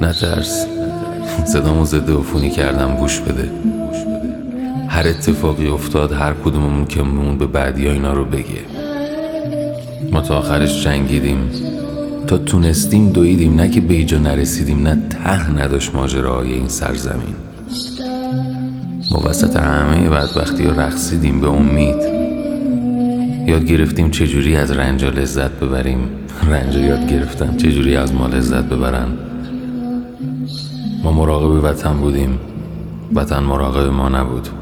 نترس. صدامو و فونی کردم گوش بده. هر اتفاقی افتاد هر کدوممون که مون به بعدی اینا رو بگه. ما تا آخرش جنگیدیم. تا تونستیم دویدیم. نه که به ایجا نرسیدیم نه ته نداشت ماجراهای این سرزمین. ما وسط همه بدبختی و رقصیدیم به امید. یاد گرفتیم چجوری از رنجا لذت ببریم. رنجا یاد گرفتم چجوری از ما لذت ببرن. ما مراقب وطن بودیم. وطن مراقب ما نبود.